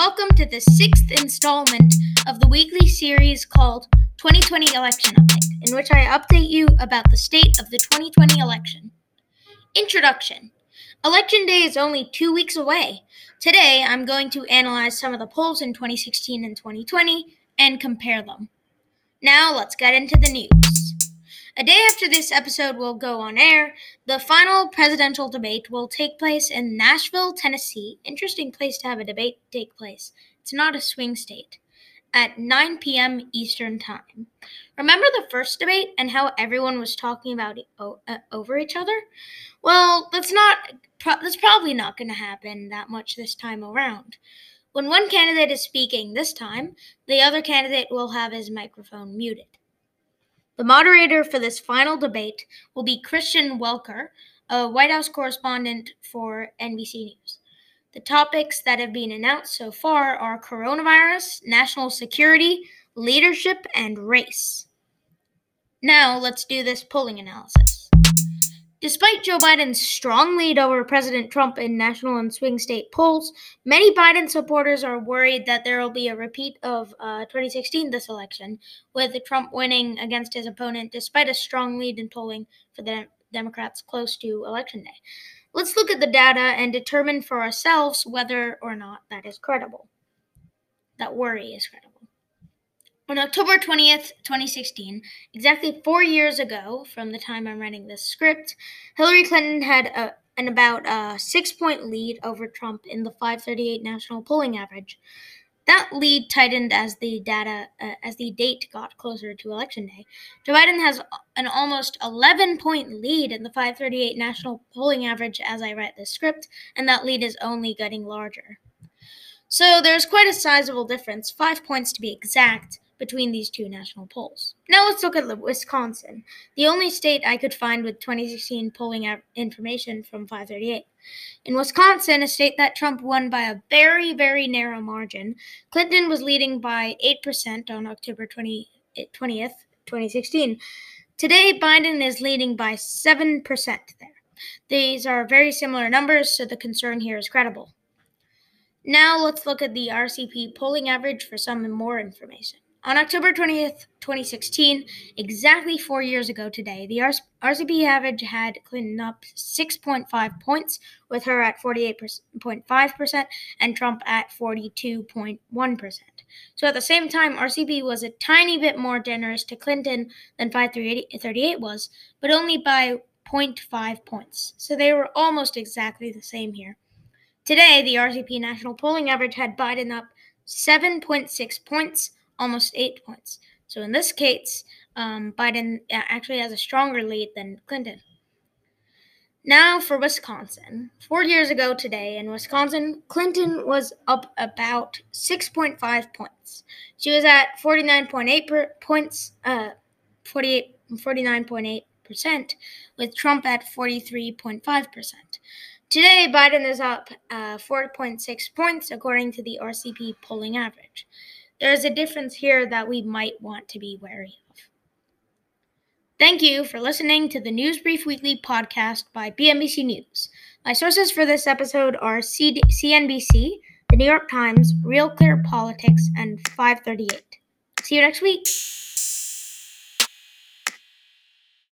welcome to the sixth installment of the weekly series called 2020 Election Update, in which I update you about the state of the 2020 election. Introduction Election Day is only two weeks away. Today, I'm going to analyze some of the polls in 2016 and 2020 and compare them. Now, let's get into the news. A day after this episode will go on air, the final presidential debate will take place in Nashville, Tennessee. Interesting place to have a debate take place. It's not a swing state. At 9 p.m. Eastern Time. Remember the first debate and how everyone was talking about it o- uh, over each other? Well, that's not pro- that's probably not going to happen that much this time around. When one candidate is speaking this time, the other candidate will have his microphone muted. The moderator for this final debate will be Kristen Welker, a White House correspondent for NBC News. The topics that have been announced so far are coronavirus, national security, leadership, and race. Now let's do this polling analysis. Despite Joe Biden's strong lead over President Trump in national and swing state polls, many Biden supporters are worried that there will be a repeat of uh, 2016 this election, with Trump winning against his opponent despite a strong lead in polling for the Democrats close to Election Day. Let's look at the data and determine for ourselves whether or not that is credible. That worry is credible. On October 20th, 2016, exactly four years ago from the time I'm writing this script, Hillary Clinton had a, an about a six point lead over Trump in the 538 national polling average. That lead tightened as the data uh, as the date got closer to election day. Joe Biden has an almost 11 point lead in the 538 national polling average as I write this script, and that lead is only getting larger. So there's quite a sizable difference, 5 points to be exact, between these two national polls. Now let's look at Wisconsin, the only state I could find with 2016 polling information from 538. In Wisconsin, a state that Trump won by a very, very narrow margin, Clinton was leading by 8% on October 20, eh, 20th, 2016. Today, Biden is leading by 7% there. These are very similar numbers, so the concern here is credible. Now let's look at the RCP polling average for some more information. On October 20th, 2016, exactly four years ago today, the RCP average had Clinton up 6.5 points, with her at 48.5% and Trump at 42.1%. So at the same time, RCP was a tiny bit more generous to Clinton than 538 was, but only by 0.5 points. So they were almost exactly the same here. Today, the RCP national polling average had Biden up 7.6 points almost eight points. So in this case, um, Biden actually has a stronger lead than Clinton. Now for Wisconsin. Four years ago today in Wisconsin, Clinton was up about 6.5 points. She was at 49.8 per points, uh, 48, 49.8%, with Trump at 43.5%. Today, Biden is up uh, 4.6 points according to the RCP polling average there's a difference here that we might want to be wary of. Thank you for listening to the News Brief Weekly podcast by BMBC News. My sources for this episode are CD- CNBC, The New York Times, Real Clear Politics, and 538. See you next week.